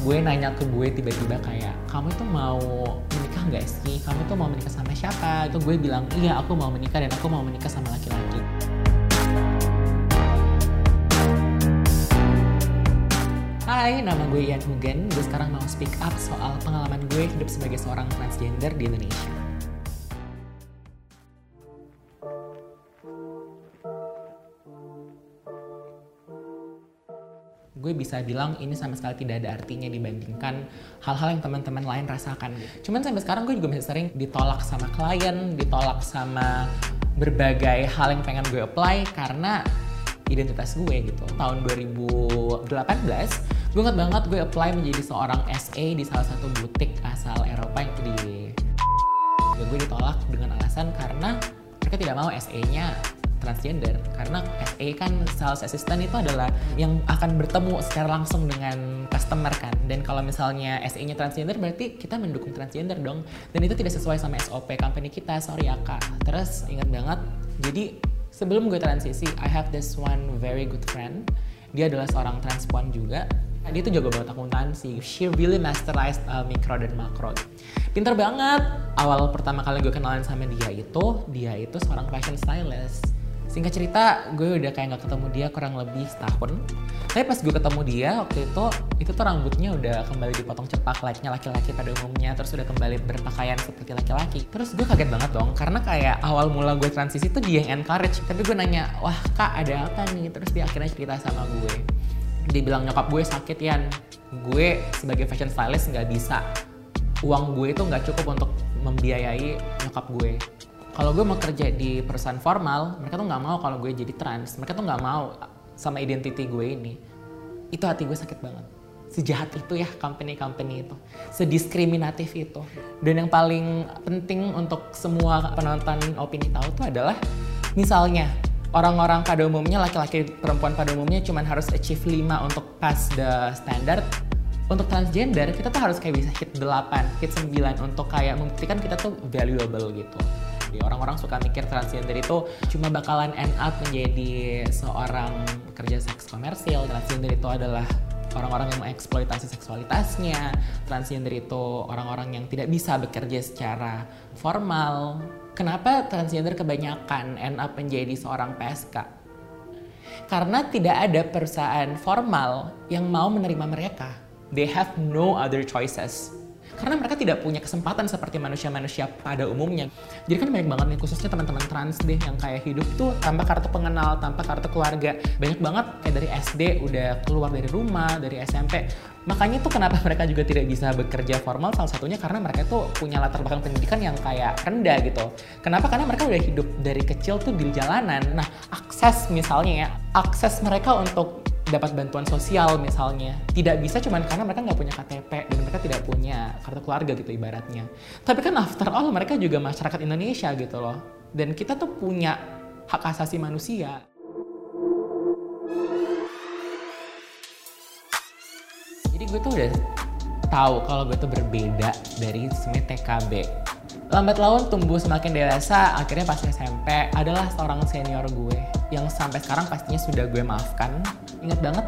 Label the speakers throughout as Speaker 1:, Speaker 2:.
Speaker 1: gue nanya ke gue tiba-tiba kayak kamu tuh mau menikah nggak sih kamu tuh mau menikah sama siapa itu gue bilang iya aku mau menikah dan aku mau menikah sama laki-laki Hai, nama gue Ian Hugen. Gue sekarang mau speak up soal pengalaman gue hidup sebagai seorang transgender di Indonesia. Gue bisa bilang ini sama sekali tidak ada artinya dibandingkan hal-hal yang teman-teman lain rasakan. Cuman sampai sekarang gue juga masih sering ditolak sama klien, ditolak sama berbagai hal yang pengen gue apply karena identitas gue gitu. Tahun 2018, gue inget banget gue apply menjadi seorang SA di salah satu butik asal Eropa yang di gue ditolak dengan alasan karena mereka tidak mau SA-nya transgender karena SA kan sales assistant itu adalah yang akan bertemu secara langsung dengan customer kan. Dan kalau misalnya SA-nya transgender berarti kita mendukung transgender dong. Dan itu tidak sesuai sama SOP company kita sorry ya kak. Terus ingat banget jadi sebelum gue transisi I have this one very good friend. Dia adalah seorang transpuan juga. Dia tuh jago banget akuntansi. She really masterized uh, mikro dan makro. Pinter banget. Awal pertama kali gue kenalan sama dia itu dia itu seorang fashion stylist Singkat cerita, gue udah kayak gak ketemu dia kurang lebih setahun. Tapi pas gue ketemu dia waktu itu, itu tuh rambutnya udah kembali dipotong cepak layaknya laki-laki pada umumnya. Terus udah kembali berpakaian seperti laki-laki. Terus gue kaget banget dong, karena kayak awal mula gue transisi tuh dia yang encourage. Tapi gue nanya, wah kak ada apa nih? Terus dia akhirnya cerita sama gue. Dia bilang nyokap gue sakit Yan. Gue sebagai fashion stylist nggak bisa. Uang gue itu nggak cukup untuk membiayai nyokap gue kalau gue mau kerja di perusahaan formal mereka tuh nggak mau kalau gue jadi trans. Mereka tuh nggak mau sama identity gue ini. Itu hati gue sakit banget. Sejahat itu ya company-company itu. Sediskriminatif itu. Dan yang paling penting untuk semua penonton opini tahu tuh adalah misalnya orang-orang pada umumnya laki-laki perempuan pada umumnya cuma harus achieve 5 untuk pass the standard. Untuk transgender kita tuh harus kayak bisa hit 8, hit 9 untuk kayak membuktikan kita tuh valuable gitu orang-orang suka mikir transgender itu cuma bakalan end up menjadi seorang pekerja seks komersil. Transgender itu adalah orang-orang yang mengeksploitasi seksualitasnya. Transgender itu orang-orang yang tidak bisa bekerja secara formal. Kenapa transgender kebanyakan end up menjadi seorang PSK? Karena tidak ada perusahaan formal yang mau menerima mereka. They have no other choices karena mereka tidak punya kesempatan seperti manusia-manusia pada umumnya. Jadi kan banyak banget nih khususnya teman-teman trans deh yang kayak hidup tuh tanpa kartu pengenal, tanpa kartu keluarga. Banyak banget kayak dari SD udah keluar dari rumah, dari SMP. Makanya tuh kenapa mereka juga tidak bisa bekerja formal salah satunya karena mereka tuh punya latar belakang pendidikan yang kayak rendah gitu. Kenapa? Karena mereka udah hidup dari kecil tuh di jalanan. Nah, akses misalnya ya, akses mereka untuk dapat bantuan sosial misalnya. Tidak bisa cuman karena mereka nggak punya KTP dan mereka tidak punya kartu keluarga gitu ibaratnya. Tapi kan after all mereka juga masyarakat Indonesia gitu loh. Dan kita tuh punya hak asasi manusia. Jadi gue tuh udah tahu kalau gue tuh berbeda dari sebenarnya TKB lambat laun tumbuh semakin dewasa akhirnya pas SMP adalah seorang senior gue yang sampai sekarang pastinya sudah gue maafkan inget banget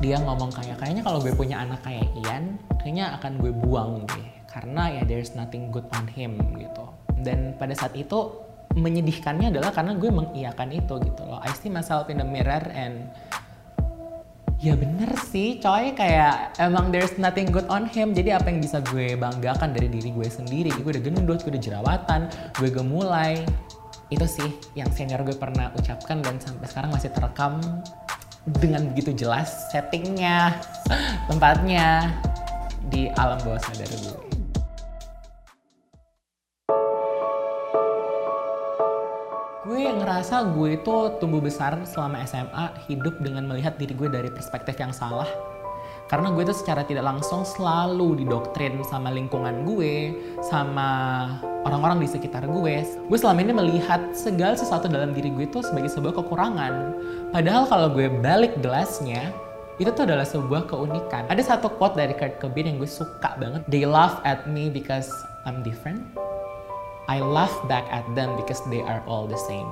Speaker 1: dia ngomong kayak kayaknya kalau gue punya anak kayak Ian kayaknya akan gue buang deh karena ya there's nothing good on him gitu. Dan pada saat itu menyedihkannya adalah karena gue mengiyakan itu gitu loh. I see myself in the mirror and ya bener sih coy. Kayak emang there's nothing good on him. Jadi apa yang bisa gue banggakan dari diri gue sendiri? Gue udah gendut gue udah jerawatan gue gemulai. Itu sih yang senior gue pernah ucapkan dan sampai sekarang masih terekam dengan begitu jelas settingnya tempatnya di alam bawah sadar gue gue ngerasa gue itu tumbuh besar selama SMA hidup dengan melihat diri gue dari perspektif yang salah karena gue tuh secara tidak langsung selalu didoktrin sama lingkungan gue sama orang-orang di sekitar gue. Gue selama ini melihat segala sesuatu dalam diri gue itu sebagai sebuah kekurangan. Padahal kalau gue balik gelasnya itu tuh adalah sebuah keunikan. Ada satu quote dari Kurt Cobain yang gue suka banget. They laugh at me because I'm different. I laugh back at them because they are all the same.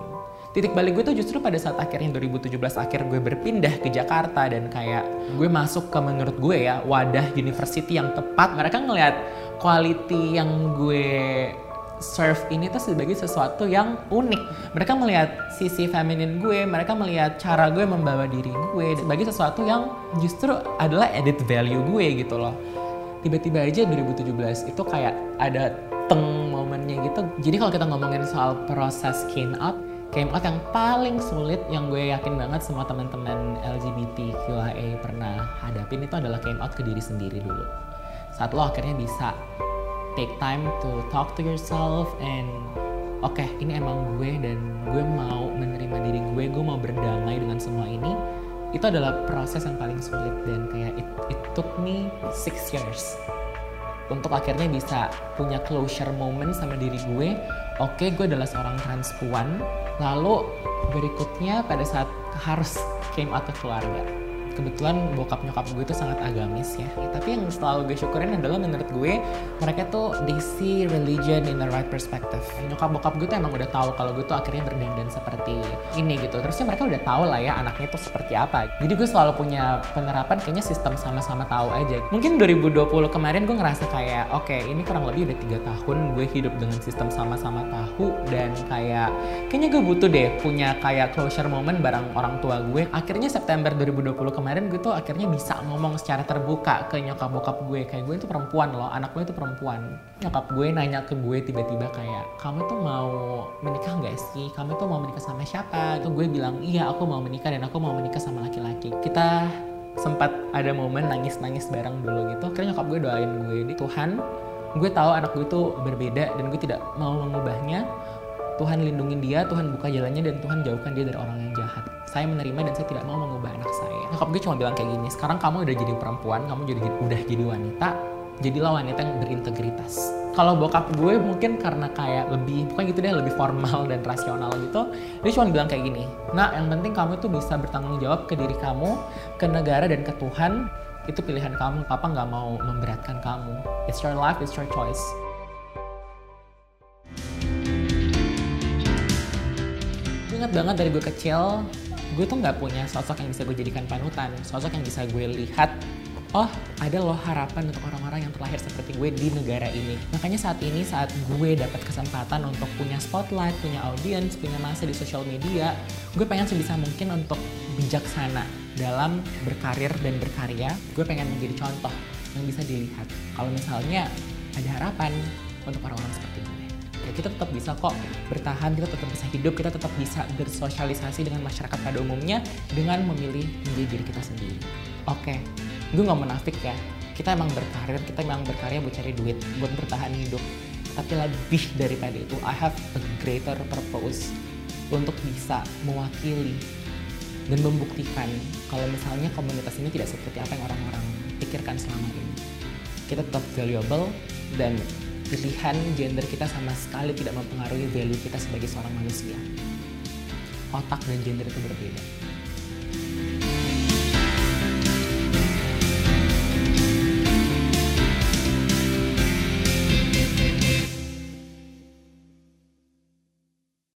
Speaker 1: Titik balik gue tuh justru pada saat akhirnya 2017 akhir gue berpindah ke Jakarta dan kayak gue masuk ke menurut gue ya wadah university yang tepat mereka ngelihat quality yang gue serve ini tuh sebagai sesuatu yang unik. Mereka melihat sisi feminin gue, mereka melihat cara gue membawa diri gue sebagai sesuatu yang justru adalah added value gue gitu loh. Tiba-tiba aja 2017 itu kayak ada teng momennya gitu. Jadi kalau kita ngomongin soal proses came out, came out yang paling sulit yang gue yakin banget semua teman-teman LGBTQIA pernah hadapin itu adalah came out ke diri sendiri dulu. Saat lo akhirnya bisa take time to talk to yourself and oke okay, ini emang gue dan gue mau menerima diri gue gue mau berdamai dengan semua ini itu adalah proses yang paling sulit dan kayak it, it took me six years untuk akhirnya bisa punya closure moment sama diri gue oke okay, gue adalah seorang transpuan lalu berikutnya pada saat harus came out ke keluarga kebetulan bokap nyokap gue itu sangat agamis ya. tapi yang selalu gue syukurin adalah menurut gue mereka tuh they see religion in the right perspective. Nyokap bokap gue tuh emang udah tahu kalau gue tuh akhirnya berdandan seperti ini gitu. Terusnya mereka udah tahu lah ya anaknya tuh seperti apa. Jadi gue selalu punya penerapan kayaknya sistem sama-sama tahu aja. Mungkin 2020 kemarin gue ngerasa kayak oke okay, ini kurang lebih udah tiga tahun gue hidup dengan sistem sama-sama tahu dan kayak kayaknya gue butuh deh punya kayak closure moment bareng orang tua gue. Akhirnya September 2020 kemarin kemarin gue tuh akhirnya bisa ngomong secara terbuka ke nyokap bokap gue. Kayak gue itu perempuan loh anak gue itu perempuan. Nyokap gue nanya ke gue tiba-tiba kayak kamu tuh mau menikah nggak sih? Kamu tuh mau menikah sama siapa? Itu gue bilang iya aku mau menikah dan aku mau menikah sama laki-laki. Kita sempat ada momen nangis-nangis bareng dulu gitu. Akhirnya nyokap gue doain gue di Tuhan gue tahu anak gue itu berbeda dan gue tidak mau mengubahnya. Tuhan lindungi dia, Tuhan buka jalannya dan Tuhan jauhkan dia dari orang yang jahat. Saya menerima dan saya tidak mau mengubah anak saya. Nyokap gue cuma bilang kayak gini, sekarang kamu udah jadi perempuan, kamu jadi udah jadi wanita, jadilah wanita yang berintegritas. Kalau bokap gue mungkin karena kayak lebih, bukan gitu deh, lebih formal dan rasional gitu, dia cuma bilang kayak gini, nah yang penting kamu tuh bisa bertanggung jawab ke diri kamu, ke negara dan ke Tuhan, itu pilihan kamu, papa nggak mau memberatkan kamu. It's your life, it's your choice. ingat banget dari gue kecil gue tuh nggak punya sosok yang bisa gue jadikan panutan. Sosok yang bisa gue lihat oh ada loh harapan untuk orang-orang yang terlahir seperti gue di negara ini. Makanya saat ini saat gue dapat kesempatan untuk punya spotlight punya audience punya masa di social media gue pengen sebisa mungkin untuk bijaksana dalam berkarir dan berkarya gue pengen menjadi contoh yang bisa dilihat. Kalau misalnya ada harapan untuk orang-orang seperti gue ya kita tetap bisa kok bertahan, kita tetap bisa hidup, kita tetap bisa bersosialisasi dengan masyarakat pada umumnya dengan memilih menjadi diri kita sendiri. Oke, okay. gue nggak menafik ya. Kita emang berkarir, kita emang berkarya buat cari duit, buat bertahan hidup. Tapi lebih daripada itu, I have a greater purpose untuk bisa mewakili dan membuktikan kalau misalnya komunitas ini tidak seperti apa yang orang-orang pikirkan selama ini. Kita tetap valuable dan pilihan gender kita sama sekali tidak mempengaruhi value kita sebagai seorang manusia. Otak dan gender itu berbeda.